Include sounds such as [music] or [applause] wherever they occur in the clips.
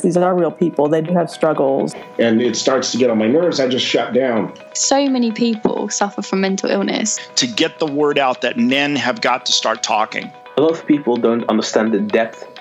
These are real people, they do have struggles. And it starts to get on my nerves, I just shut down. So many people suffer from mental illness. To get the word out that men have got to start talking. A lot of people don't understand the depth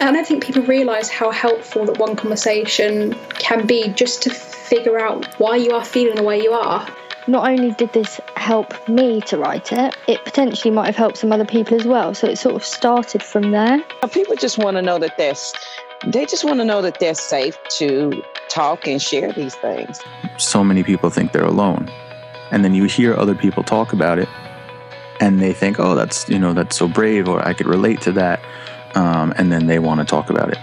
And I don't think people realise how helpful that one conversation can be just to figure out why you are feeling the way you are. Not only did this help me to write it, it potentially might have helped some other people as well. So it sort of started from there. People just want to know that they're, they just want to know that they're safe to talk and share these things. So many people think they're alone. And then you hear other people talk about it and they think, oh, that's, you know, that's so brave or I could relate to that. Um, and then they want to talk about it.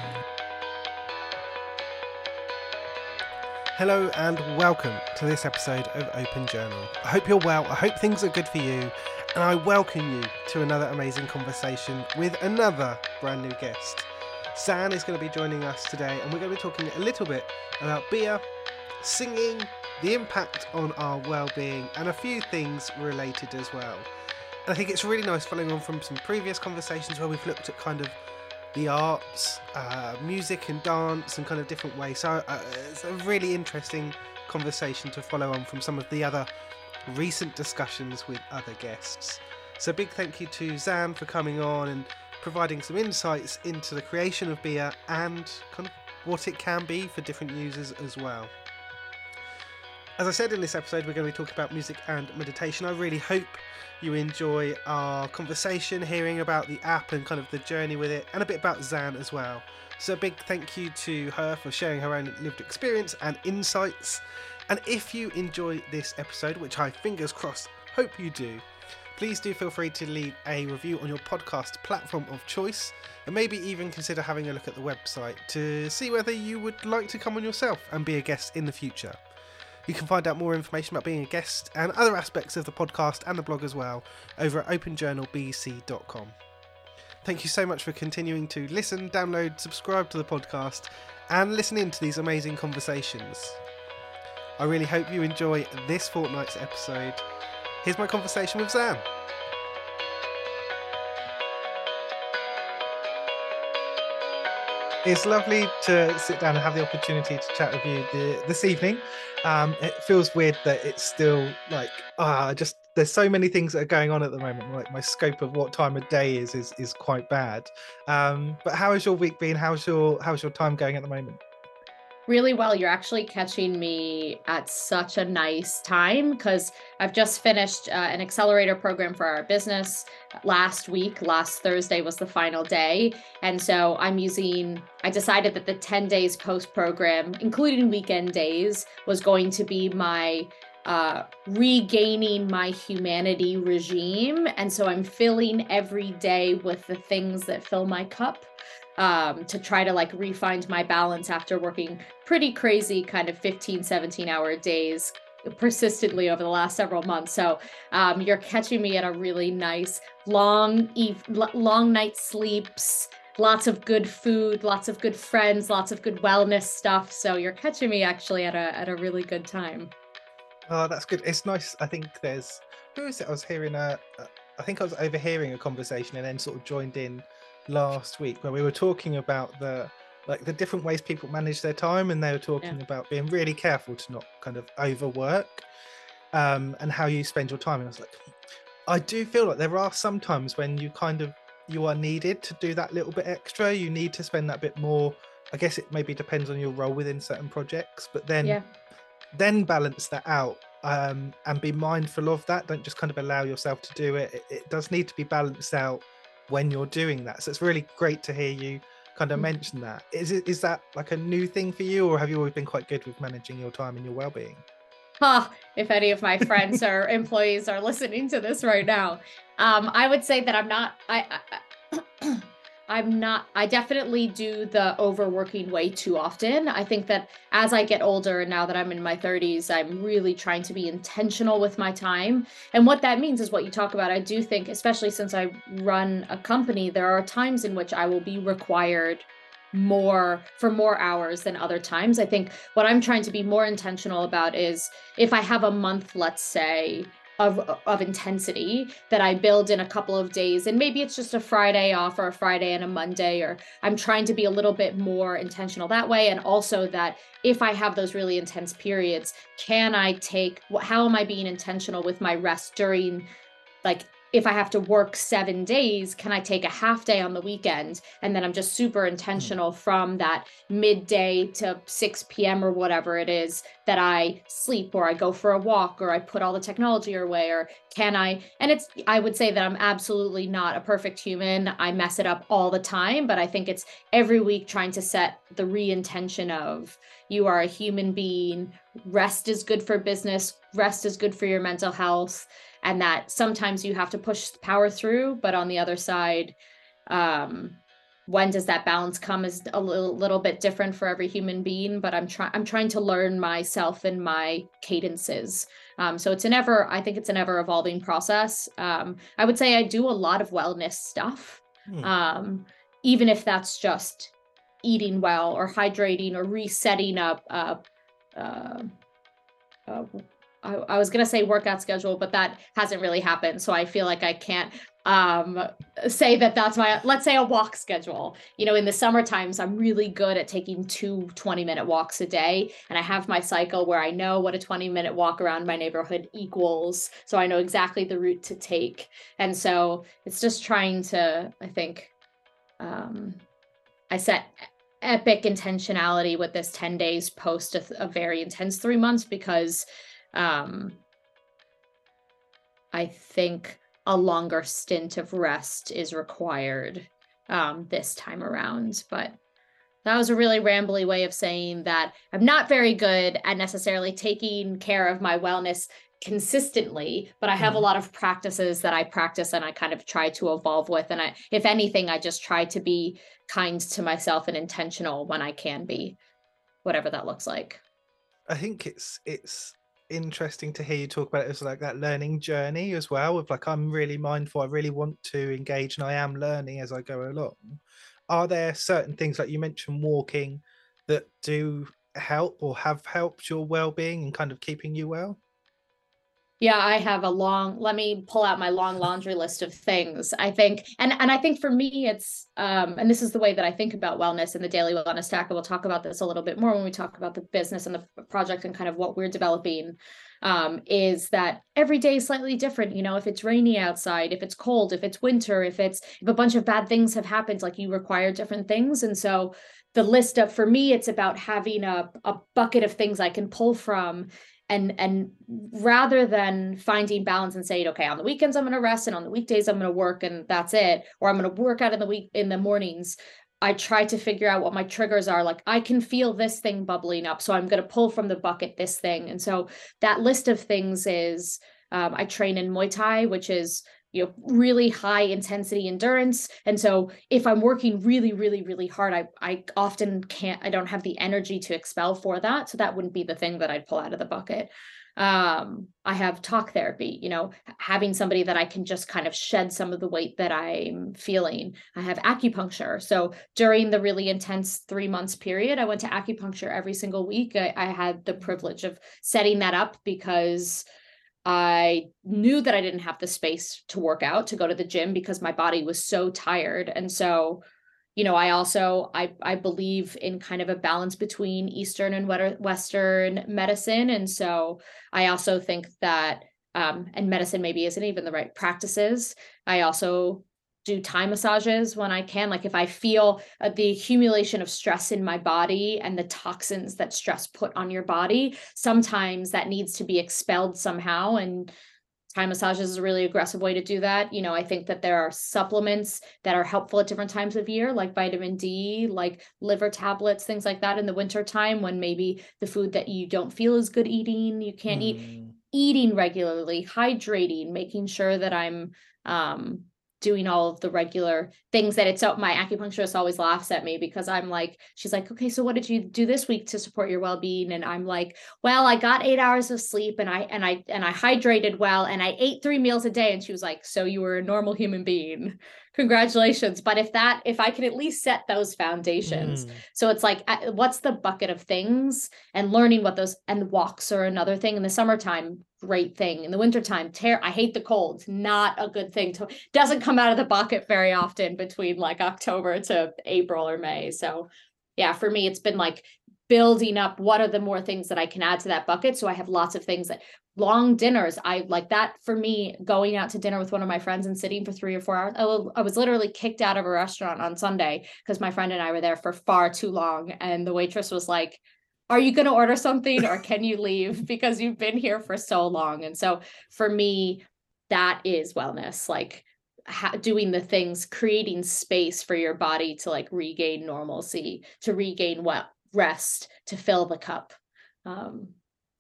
Hello and welcome to this episode of Open Journal. I hope you're well, I hope things are good for you, and I welcome you to another amazing conversation with another brand new guest. Zan is going to be joining us today, and we're going to be talking a little bit about Biiah, singing, the impact on our well-being, and a few things related as well. And I think it's really nice following on from some previous conversations where we've looked at kind of the arts, uh, music and dance, and kind of different ways. So uh, it's a really interesting conversation to follow on from some of the other recent discussions with other guests. So big thank you to Zan for coming on and providing some insights into the creation of Biiah and kind of what it can be for different users as well. As I said in this episode, we're going to be talking about music and meditation. I really hope you enjoy our conversation, hearing about the app and kind of the journey with it, and a bit about Zan as well. So, a big thank you to her for sharing her own lived experience and insights. And if you enjoy this episode, which I fingers crossed hope you do, please do feel free to leave a review on your podcast platform of choice and maybe even consider having a look at the website to see whether you would like to come on yourself and be a guest in the future. You can find out more information about being a guest and other aspects of the podcast and the blog as well over at openjournalbc.com. Thank you so much for continuing to listen, download, subscribe to the podcast, and listen in to these amazing conversations. I really hope you enjoy this fortnight's episode. Here's my conversation with Zan. It's lovely to sit down and have the opportunity to chat with you the, this evening. Um, it feels weird that it's still like ah, just there's so many things that are going on at the moment. Like my scope of what time of day is is is quite bad. Um, but how has your week been? How's your how's your time going at the moment? Really well. You're actually catching me at such a nice time because I've just finished uh, an accelerator program for our business last week. Last Thursday was the final day. And so I'm using, I decided that the 10 days post program, including weekend days, was going to be my uh, regaining my humanity regime. And so I'm filling every day with the things that fill my cup um, to try to like refine my balance after working pretty crazy kind of 15, 17 hour days persistently over the last several months. So um, you're catching me at a really nice long eve, long night sleeps, lots of good food, lots of good friends, lots of good wellness stuff. So you're catching me actually at a at a really good time. Oh, that's good. It's nice. I think there's who is it? I was hearing a, I think I was overhearing a conversation and then sort of joined in last week where we were talking about the like the different ways people manage their time and they were talking yeah. about being really careful to not kind of overwork um, and how you spend your time and i was like i do feel like there are some times when you kind of you are needed to do that little bit extra you need to spend that bit more i guess it maybe depends on your role within certain projects but then yeah. then balance that out um, and be mindful of that don't just kind of allow yourself to do it. it it does need to be balanced out when you're doing that. So it's really great to hear you kind of mm. mention that. Is it is that like a new thing for you, or have you always been quite good with managing your time and your well-being? Huh, if any of my friends or [laughs] employees are listening to this right now, um, I would say that I'm not. I, I I'm not I definitely do the overworking way too often. I think that as I get older and now that I'm in my 30s, I'm really trying to be intentional with my time. And what that means is what you talk about. I do think especially since I run a company, there are times in which I will be required more for more hours than other times. I think what I'm trying to be more intentional about is if I have a month, let's say, of, of intensity that I build in a couple of days. And maybe it's just a Friday off or a Friday and a Monday, or I'm trying to be a little bit more intentional that way. And also that if I have those really intense periods, can I take, how am I being intentional with my rest during like if I have to work seven days, can I take a half day on the weekend? And then I'm just super intentional mm. from that midday to 6 p.m. or whatever it is that I sleep or I go for a walk or I put all the technology away or can I? And it's, I would say that I'm absolutely not a perfect human. I mess it up all the time, but I think it's every week trying to set the re intention of you are a human being. Rest is good for business, rest is good for your mental health and that sometimes you have to push power through but on the other side um when does that balance come is a little, little bit different for every human being but i'm trying i'm trying to learn myself and my cadences um, so it's an ever i think it's an ever evolving process um, i would say i do a lot of wellness stuff hmm. um, even if that's just eating well or hydrating or resetting up uh, uh, uh, I, I was gonna say workout schedule, but that hasn't really happened. So I feel like I can't um say that that's my let's say a walk schedule. You know in the summer times i'm really good at taking two 20 minute walks a day. And i have my cycle where i know what a 20 minute walk around my neighborhood equals. So i know exactly the route to take. And so it's just trying to i think um i set epic intentionality with this 10 days post a, a very intense three months because um, I think a longer stint of rest is required um, this time around. But that was a really rambly way of saying that I'm not very good at necessarily taking care of my wellness consistently but i have a mm-hmm. lot of practices that i practice and i kind of try to evolve with and i if anything i just try to be kind to myself and intentional when i can be whatever that looks like i think it's it's interesting to hear you talk about it as like that learning journey as well. Of like, I'm really mindful. I really want to engage, and I am learning as I go along. Are there certain things like you mentioned walking that do help or have helped your well-being and kind of keeping you well? Yeah, I have a long let me pull out my long laundry list of things. I think and and I think for me it's um and this is the way that I think about wellness and the daily wellness stack. And we'll talk about this a little bit more when we talk about the business and the project and kind of what we're developing. Um, is that every day is slightly different. You know, if it's rainy outside, if it's cold, if it's winter, if it's if a bunch of bad things have happened, like you require different things. And so the list of for me, it's about having a, a bucket of things I can pull from and and rather than finding balance and saying okay on the weekends i'm going to rest and on the weekdays i'm going to work and that's it or i'm going to work out in the week in the mornings i try to figure out what my triggers are. Like i can feel this thing bubbling up so i'm going to pull from the bucket this thing. And so that list of things is um, i train in muay thai which is you know really high intensity endurance. And so if i'm working really really really hard i i often can't i don't have the energy to expel for that. So that wouldn't be the thing that i'd pull out of the bucket. Um i have talk therapy you know having somebody that i can just kind of shed some of the weight that i'm feeling. I have acupuncture. So during the really intense three months period i went to acupuncture every single week. I, I had the privilege of setting that up because I knew that I didn't have the space to work out to go to the gym because my body was so tired. And so, you know, I also I I believe in kind of a balance between Eastern and Western medicine. And so I also think that um, and medicine maybe isn't even the right practices. I also do Thai massages when I can. Like if I feel uh, the accumulation of stress in my body and the toxins that stress put on your body, sometimes that needs to be expelled somehow. And Thai massages is a really aggressive way to do that. You know, I think that there are supplements that are helpful at different times of year, like vitamin D, like liver tablets, things like that in the winter time when maybe the food that you don't feel is good eating, you can't mm. eat eating regularly, hydrating, making sure that I'm um doing all of the regular things that it's my acupuncturist always laughs at me because I'm like, she's like, okay, so what did you do this week to support your well-being? And I'm like, well, I got eight hours of sleep and I and I and I hydrated well and I ate three meals a day. And she was like, so you were a normal human being. Congratulations. But if that, if I can at least set those foundations. Mm. So it's like, what's the bucket of things and learning what those and walks are another thing in the summertime great thing in the wintertime tear i hate the cold not a good thing to doesn't come out of the bucket very often between like october to april or may so yeah for me it's been like building up what are the more things that i can add to that bucket. So i have lots of things that long dinners i like that for me going out to dinner with one of my friends and sitting for three or four hours i was literally kicked out of a restaurant on sunday because my friend and i were there for far too long and the waitress was like are you going to order something or can you leave? [laughs] Because you've been here for so long. And so for me that is wellness like doing the things creating space for your body to like regain normalcy to regain what rest to fill the cup um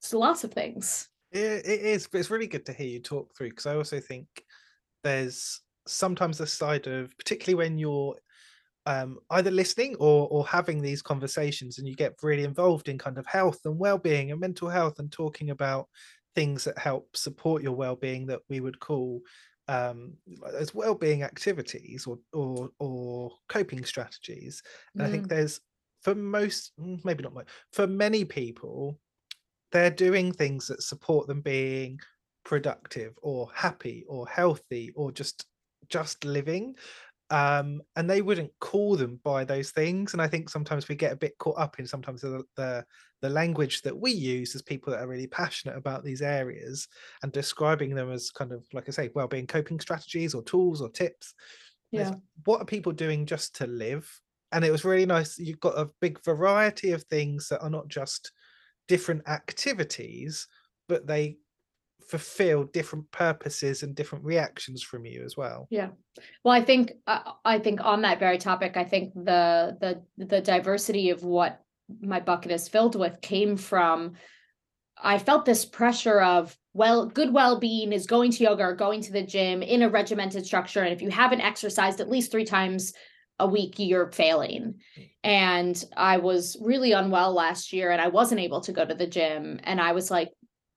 so lots of things It, it is, but it's really good to hear you talk through because I also think there's sometimes a side of, particularly when you're um, either listening or or having these conversations, and you get really involved in kind of health and well-being and mental health, and talking about things that help support your well-being that we would call um, as well-being activities or or or coping strategies. And I think Mm. there's for most, mm, maybe not most, for many people, they're doing things that support them being productive or happy or healthy or just just living um and they wouldn't call them by those things and i think sometimes we get a bit caught up in sometimes the the, the language that we use as people that are really passionate about these areas and describing them as kind of like i say well-being coping strategies or tools or tips There's, Yeah. what are people doing just to live and it was really nice you've got a big variety of things that are not just different activities but they fulfill different purposes and different reactions from you as well Yeah. Well, I think uh, I think on that very topic, I think the the the diversity of what my bucket is filled with came from I felt this pressure of well, good well-being is going to yoga or going to the gym in a regimented structure and if you haven't exercised at least 3 times a week you're failing. And I was really unwell last year and I wasn't able to go to the gym and I was like,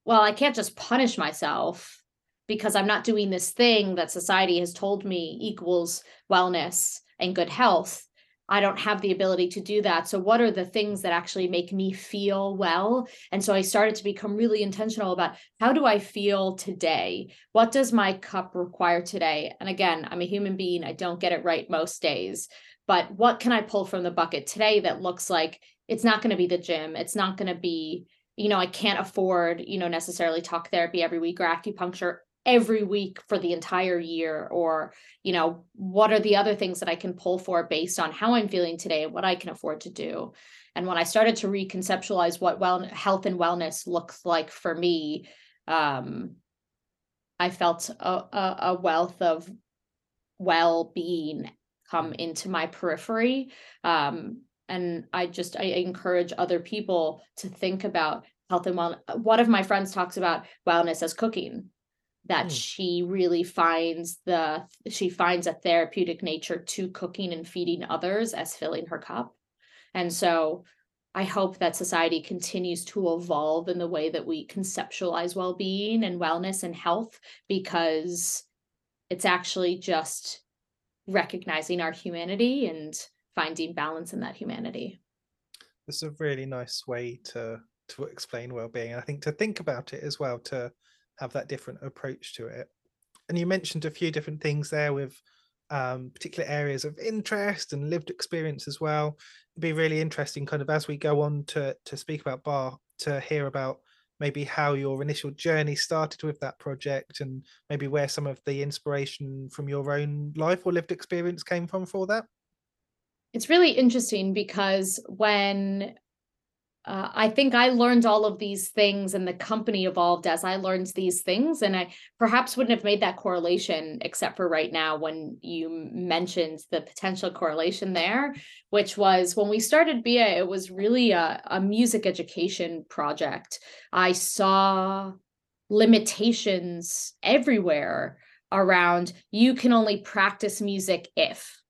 well, I can't just punish myself because I'm not doing this thing that society has told me equals wellness and good health. I don't have the ability to do that. So, what are the things that actually make me feel well? And so, I started to become really intentional about how do I feel today? What does my cup require today? And again, I'm a human being. I don't get it right most days. But what can I pull from the bucket today that looks like it's not going to be the gym? It's not going to be you know, I can't afford, you know, necessarily talk therapy every week or acupuncture every week for the entire year or, you know, what are the other things that I can pull for based on how I'm feeling today and what I can afford to do. And when I started to reconceptualize what well health and wellness looks like for me, um, I felt a, a, a wealth of well-being come into my periphery. Um, and I just I encourage other people to think about health and wellness. One of my friends talks about wellness as cooking, that Mm. she really finds the she finds a therapeutic nature to cooking and feeding others as filling her cup. And so I hope that society continues to evolve in the way that we conceptualize well-being and wellness and health because it's actually just recognizing our humanity and finding balance in that humanity. It's a really nice way to to explain well-being. And I think to think about it as well, to have that different approach to it. And you mentioned a few different things there with um, particular areas of interest and lived experience as well. It'd be really interesting, kind of as we go on to to speak about Biiah, to hear about maybe how your initial journey started with that project and maybe where some of the inspiration from your own life or lived experience came from for that. It's really interesting because when uh, I think I learned all of these things and the company evolved as I learned these things. And I perhaps wouldn't have made that correlation except for right now when you mentioned the potential correlation there, which was when we started Biiah, it was really a, a music education project. I saw limitations everywhere around you can only practice music if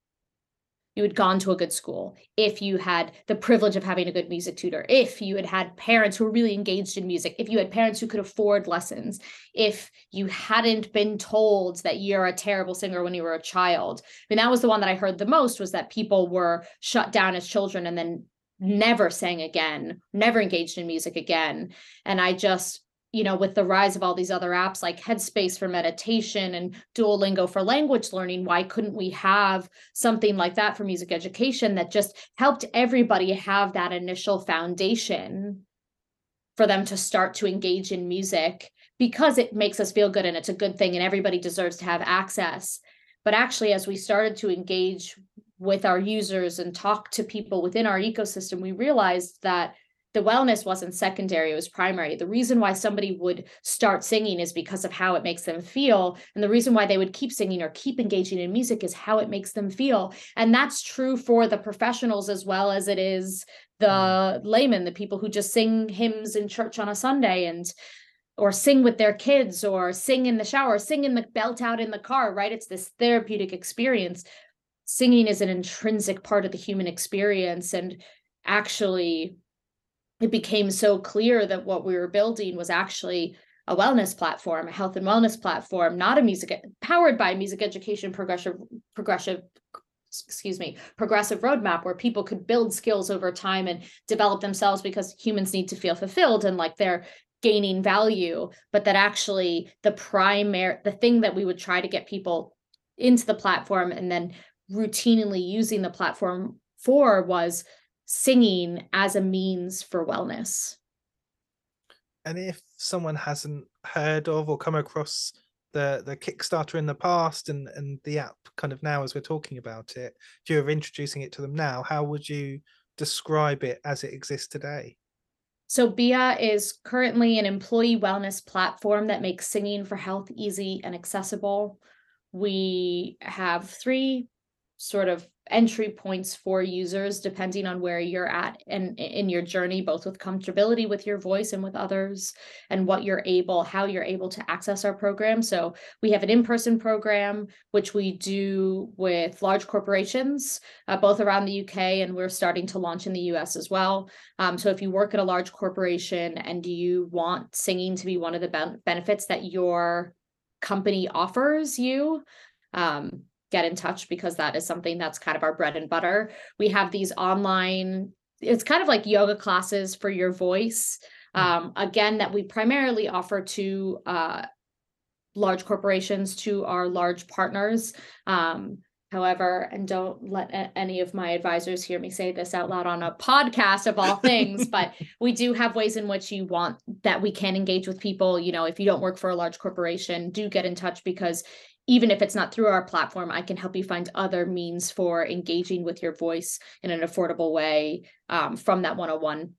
you had gone to a good school, if you had the privilege of having a good music tutor, if you had had parents who were really engaged in music, if you had parents who could afford lessons, if you hadn't been told that you're a terrible singer when you were a child. I mean, that was the one that I heard the most was that people were shut down as children and then never sang again, never engaged in music again. And I just you know, with the rise of all these other apps like Headspace for meditation and Duolingo for language learning, why couldn't we have something like that for music education that just helped everybody have that initial foundation for them to start to engage in music because it makes us feel good and it's a good thing and everybody deserves to have access. But actually, as we started to engage with our users and talk to people within our ecosystem, we realized that the wellness wasn't secondary it was primary. The reason why somebody would start singing is because of how it makes them feel and the reason why they would keep singing or keep engaging in music is how it makes them feel and that's true for the professionals as well as it is the mm-hmm. layman the people who just sing hymns in church on a sunday and or sing with their kids or sing in the shower sing in the belt out in the car right? It's this therapeutic experience. Singing is an intrinsic part of the human experience and actually it became so clear that what we were building was actually a wellness platform, a health and wellness platform, not a music powered by music education progressive progressive excuse me progressive roadmap where people could build skills over time and develop themselves because humans need to feel fulfilled and like they're gaining value but that actually the primary the thing that we would try to get people into the platform and then routinely using the platform for was singing as a means for wellness. And if someone hasn't heard of or come across the the Kickstarter in the past and and the app kind of now as we're talking about it, if you're introducing it to them now, how would you describe it as it exists today? So Biiah is currently an employee wellness platform that makes singing for health easy and accessible. We have three sort of entry points for users depending on where you're at and in your journey both with comfortability with your voice and with others and what you're able how you're able to access our program. So we have an in-person program which we do with large corporations uh, both around the uk and we're starting to launch in the us as well. Um, so if you work at a large corporation and you want singing to be one of the ben- benefits that your company offers you um, get in touch because that is something that's kind of our bread and butter. We have these online, it's kind of like yoga classes for your voice. Hmm. Um, again, that we primarily offer to uh, large corporations, to our large partners. Um, However, and don't let any of my advisors hear me say this out loud on a podcast of all things, [laughs] but we do have ways in which you want that we can engage with people. You know, if you don't work for a large corporation, do get in touch because even if it's not through our platform, I can help you find other means for engaging with your voice in an affordable way um, from that 101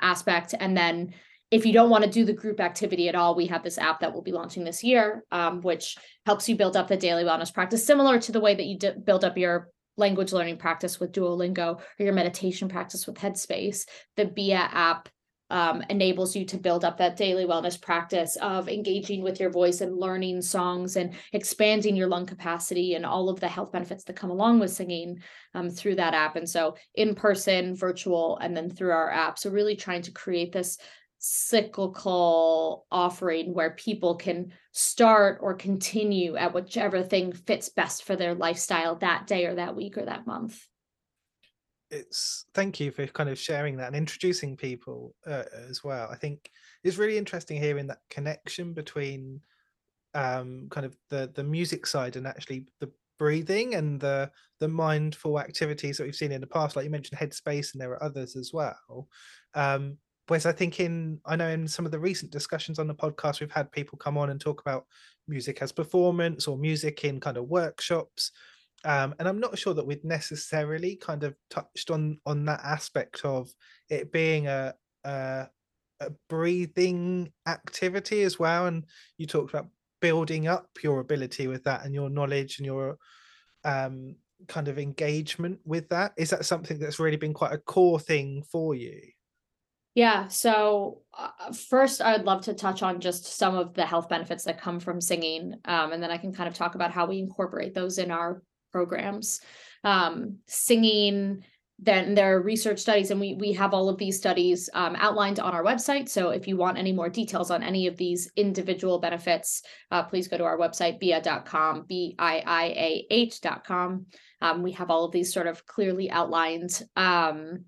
aspect. And then if you don't want to do the group activity at all, we have this app that we'll be launching this year, um, which helps you build up the daily wellness practice, similar to the way that you d- build up your language learning practice with Duolingo or your meditation practice with Headspace. The Biiah app um, enables you to build up that daily wellness practice of engaging with your voice and learning songs and expanding your lung capacity and all of the health benefits that come along with singing um, through that app. And so, in person, virtual, and then through our app. So, really trying to create this cyclical offering where people can start or continue at whichever thing fits best for their lifestyle that day or that week or that month it's thank you for kind of sharing that and introducing people uh, as well. I think it's really interesting hearing that connection between um, kind of the the music side and actually the breathing and the the mindful activities that we've seen in the past. Like you mentioned, Headspace, and there are others as well. Um, whereas I think in I know in some of the recent discussions on the podcast, we've had people come on and talk about music as performance or music in kind of workshops um, and I'm not sure that we'd necessarily kind of touched on on that aspect of it being a, a, a breathing activity as well. And you talked about building up your ability with that and your knowledge and your um, kind of engagement with that. Is that something that's really been quite a core thing for you? Yeah. So, uh, first, I would love to touch on just some of the health benefits that come from singing. Um, and then I can kind of talk about how we incorporate those in our programs. Um, singing, then there are research studies, and we, we have all of these studies um, outlined on our website. So, if you want any more details on any of these individual benefits, uh, please go to our website, biiah.com, B I I A H.com. Um, we have all of these sort of clearly outlined. Um,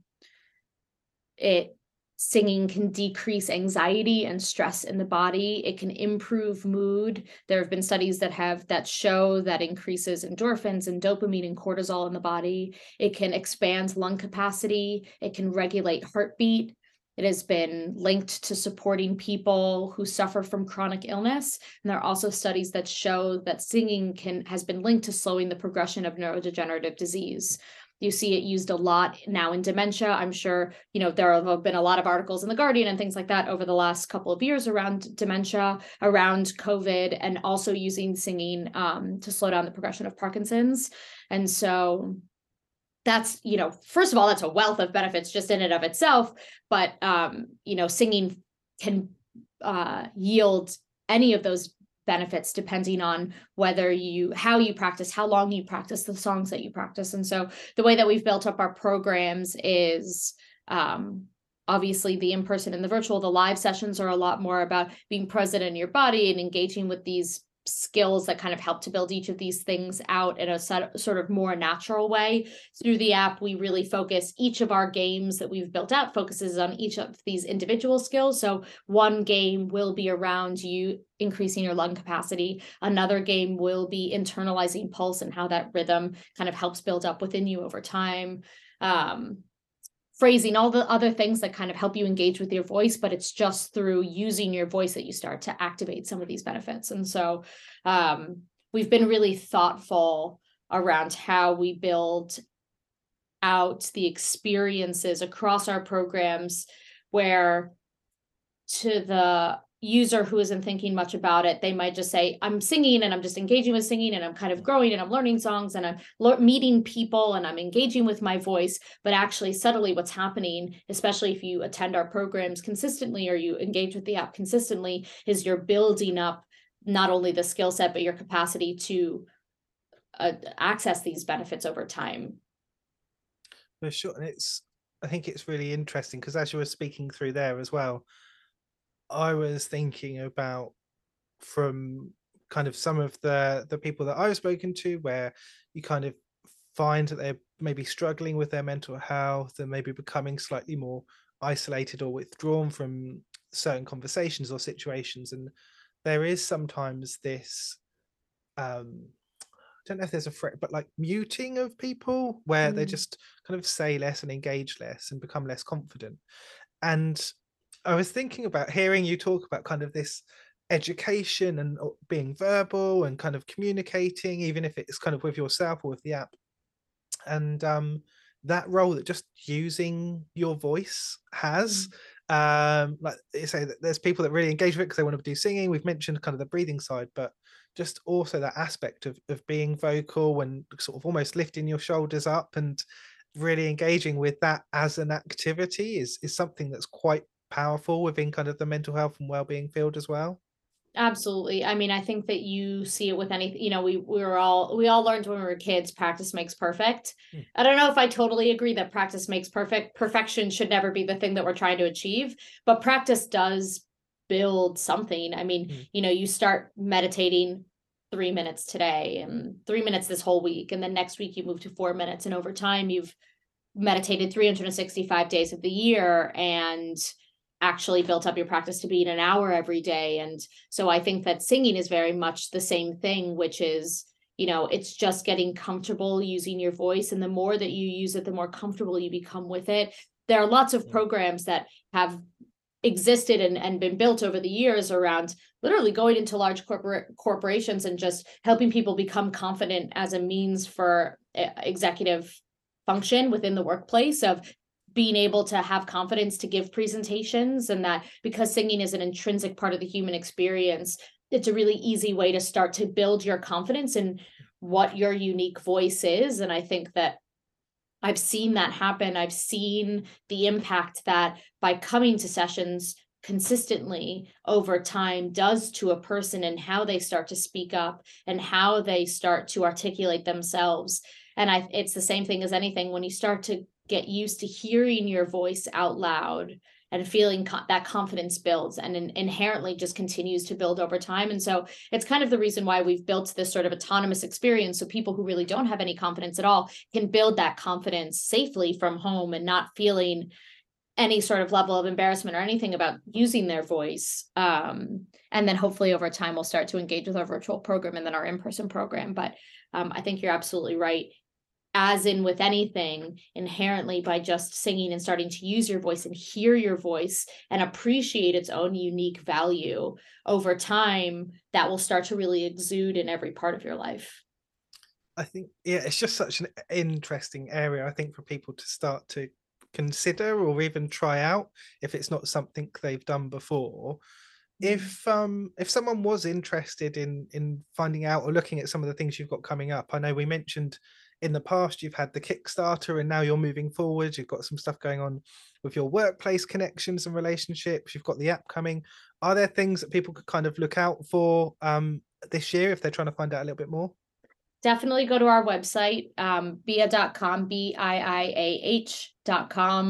it singing can decrease anxiety and stress in the body. It can improve mood. There have been studies that have that show that increases endorphins and dopamine and cortisol in the body. It can expand lung capacity. It can regulate heartbeat. It has been linked to supporting people who suffer from chronic illness. And there are also studies that show that singing can has been linked to slowing the progression of neurodegenerative disease you see it used a lot now in dementia. I'm sure, you know, there have been a lot of articles in The Guardian and things like that over the last couple of years around dementia, around COVID, and also using singing um, to slow down the progression of Parkinson's. And so that's, you know, first of all, that's a wealth of benefits just in and of itself. But, um, you know, singing can uh, yield any of those benefits depending on whether you how you practice how long you practice the songs that you practice. And so the way that we've built up our programs is um, obviously the in-person and the virtual the live sessions are a lot more about being present in your body and engaging with these skills that kind of help to build each of these things out in a sort of more natural way. Through the app, we really focus each of our games that we've built out focuses on each of these individual skills. So one game will be around you increasing your lung capacity. Another game will be internalizing pulse and how that rhythm kind of helps build up within you over time. Um, phrasing, all the other things that kind of help you engage with your voice, but it's just through using your voice that you start to activate some of these benefits. And so um, we've been really thoughtful around how we build out the experiences across our programs where to the user who isn't thinking much about it they might just say i'm singing and i'm just engaging with singing and i'm kind of growing and i'm learning songs and i'm lo- meeting people and i'm engaging with my voice. But actually subtly what's happening especially if you attend our programs consistently or you engage with the app consistently is you're building up not only the skill set but your capacity to uh, access these benefits over time. For sure and it's i think it's really interesting because as you were speaking through there as well I was thinking about from kind of some of the the people that I've spoken to where you kind of find that they're maybe struggling with their mental health and maybe becoming slightly more isolated or withdrawn from certain conversations or situations and there is sometimes this um I don't know if there's a threat but like muting of people where mm. they just kind of say less and engage less and become less confident and I was thinking about hearing you talk about kind of this education and uh, being verbal and kind of communicating, even if it's kind of with yourself or with the app. And um, that role that just using your voice has. Mm. Um, like you say, that there's people that really engage with it because they want to do singing. We've mentioned kind of the breathing side, but just also that aspect of of being vocal and sort of almost lifting your shoulders up and really engaging with that as an activity is is something that's quite powerful within kind of the mental health and well-being field as well absolutely i mean i think that you see it with anything you know we we were all we all learned when we were kids practice makes perfect hmm. i don't know if i totally agree that practice makes perfect perfection should never be the thing that we're trying to achieve but practice does build something i mean hmm. you know you start meditating three minutes today and three minutes this whole week and then next week you move to four minutes and over time you've meditated 365 days of the year and actually built up your practice to be in an hour every day. And so i think that singing is very much the same thing which is you know it's just getting comfortable using your voice. And the more that you use it the more comfortable you become with it. There are lots of programs that have existed and, and been built over the years around literally going into large corporate corporations and just helping people become confident as a means for eh, executive function within the workplace of being able to have confidence to give presentations and that because singing is an intrinsic part of the human experience it's a really easy way to start to build your confidence in what your unique voice is and i think that I've seen that happen. I've seen the impact that by coming to sessions consistently over time does to a person and how they start to speak up and how they start to articulate themselves. And I, it's the same thing as anything when you start to get used to hearing your voice out loud and feeling co- that confidence builds and in- inherently just continues to build over time. And so it's kind of the reason why we've built this sort of autonomous experience. So people who really don't have any confidence at all can build that confidence safely from home and not feeling any sort of level of embarrassment or anything about using their voice. Um, and then hopefully over time we'll start to engage with our virtual program and then our in-person program. But um, I think you're absolutely right as in with anything, inherently by just singing and starting to use your voice and hear your voice and appreciate its own unique value over time, that will start to really exude in every part of your life. I think, yeah, it's just such an interesting area, I think, for people to start to consider or even try out if it's not something they've done before if um if someone was interested in in finding out or looking at some of the things you've got coming up i know we mentioned in the past you've had the Kickstarter and now you're moving forward. You've got some stuff going on with your workplace connections and relationships. You've got the app coming. Are there things that people could kind of look out for um, this year if they're trying to find out a little bit more? Definitely go to our website, um, biiah.com, B-I-I-A-H.com.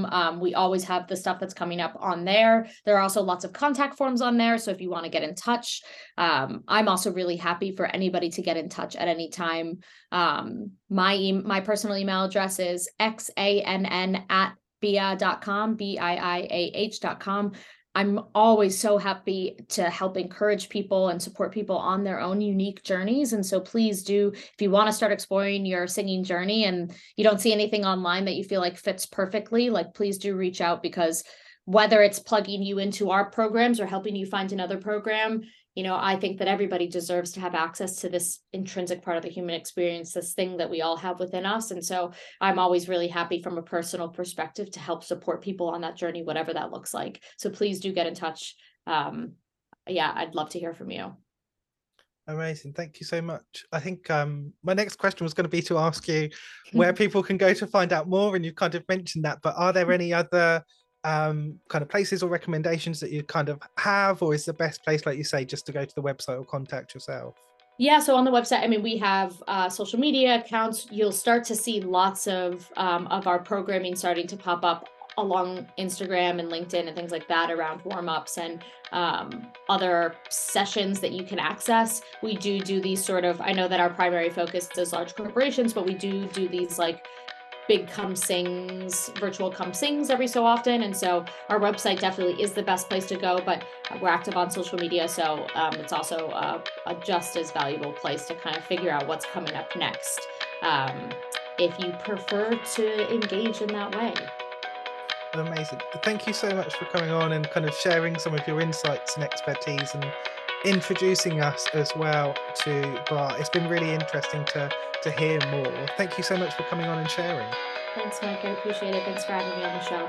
Um, we always have the stuff that's coming up on there. There are also lots of contact forms on there. So if you want to get in touch, um, I'm also really happy for anybody to get in touch at any time. Um, my, e- my personal email address is xann at biiah.com, B-I-I-A-H.com. I'm always so happy to help encourage people and support people on their own unique journeys. And so please do, if you want to start exploring your singing journey and you don't see anything online that you feel like fits perfectly, like please do reach out because whether it's plugging you into our programs or helping you find another program, you know, I think that everybody deserves to have access to this intrinsic part of the human experience, this thing that we all have within us. And so I'm always really happy from a personal perspective to help support people on that journey, whatever that looks like. So please do get in touch. Um, yeah, I'd love to hear from you. Amazing. Thank you so much. I think um, my next question was going to be to ask you [laughs] where people can go to find out more. And you've kind of mentioned that, but are there [laughs] any other um, kind of places or recommendations that you kind of have, or is the best place, like you say, just to go to the website or contact yourself? Yeah, so on the website, I mean, we have uh, social media accounts. You'll start to see lots of um, of our programming starting to pop up along Instagram and LinkedIn and things like that around warm ups and um, other sessions that you can access. We do do these sort of. I know that our primary focus is large corporations, but we do do these like big come sings virtual come sings every so often. And so our website definitely is the best place to go but we're active on social media. So um, it's also a, a, just as valuable place to kind of figure out what's coming up next um, if you prefer to engage in that way. Amazing. Thank you so much for coming on and kind of sharing some of your insights and expertise and introducing us as well to Biiah. It's been really interesting to to hear more. Thank you so much for coming on and sharing. Thanks, Mike. I appreciate it. Thanks for having me on the show.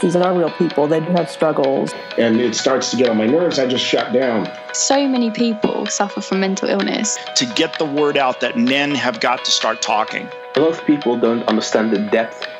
These are real people. They do have struggles. And it starts to get on my nerves. I just shut down. So many people suffer from mental illness. To get the word out that men have got to start talking. A lot of people don't understand the depth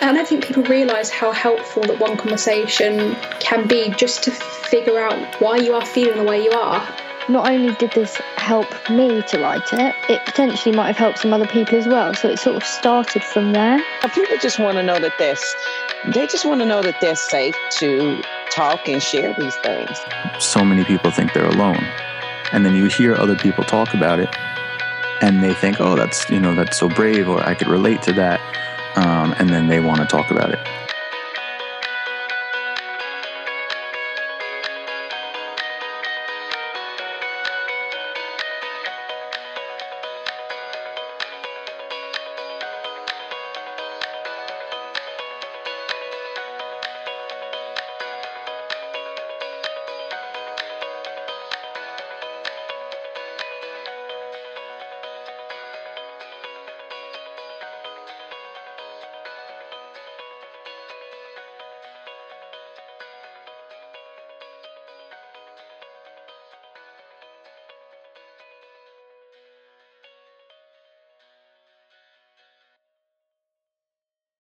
And I don't think people realise how helpful that one conversation can be just to figure out why you are feeling the way you are. Not only did this help me to write it, it potentially might have helped some other people as well. So it sort of started from there. People just want to know that they're, they just want to know that they're safe to talk and share these things. So many people think they're alone. And then you hear other people talk about it and they think, oh, that's, you know, that's so brave or I could relate to that. Um, and then they want to talk about it.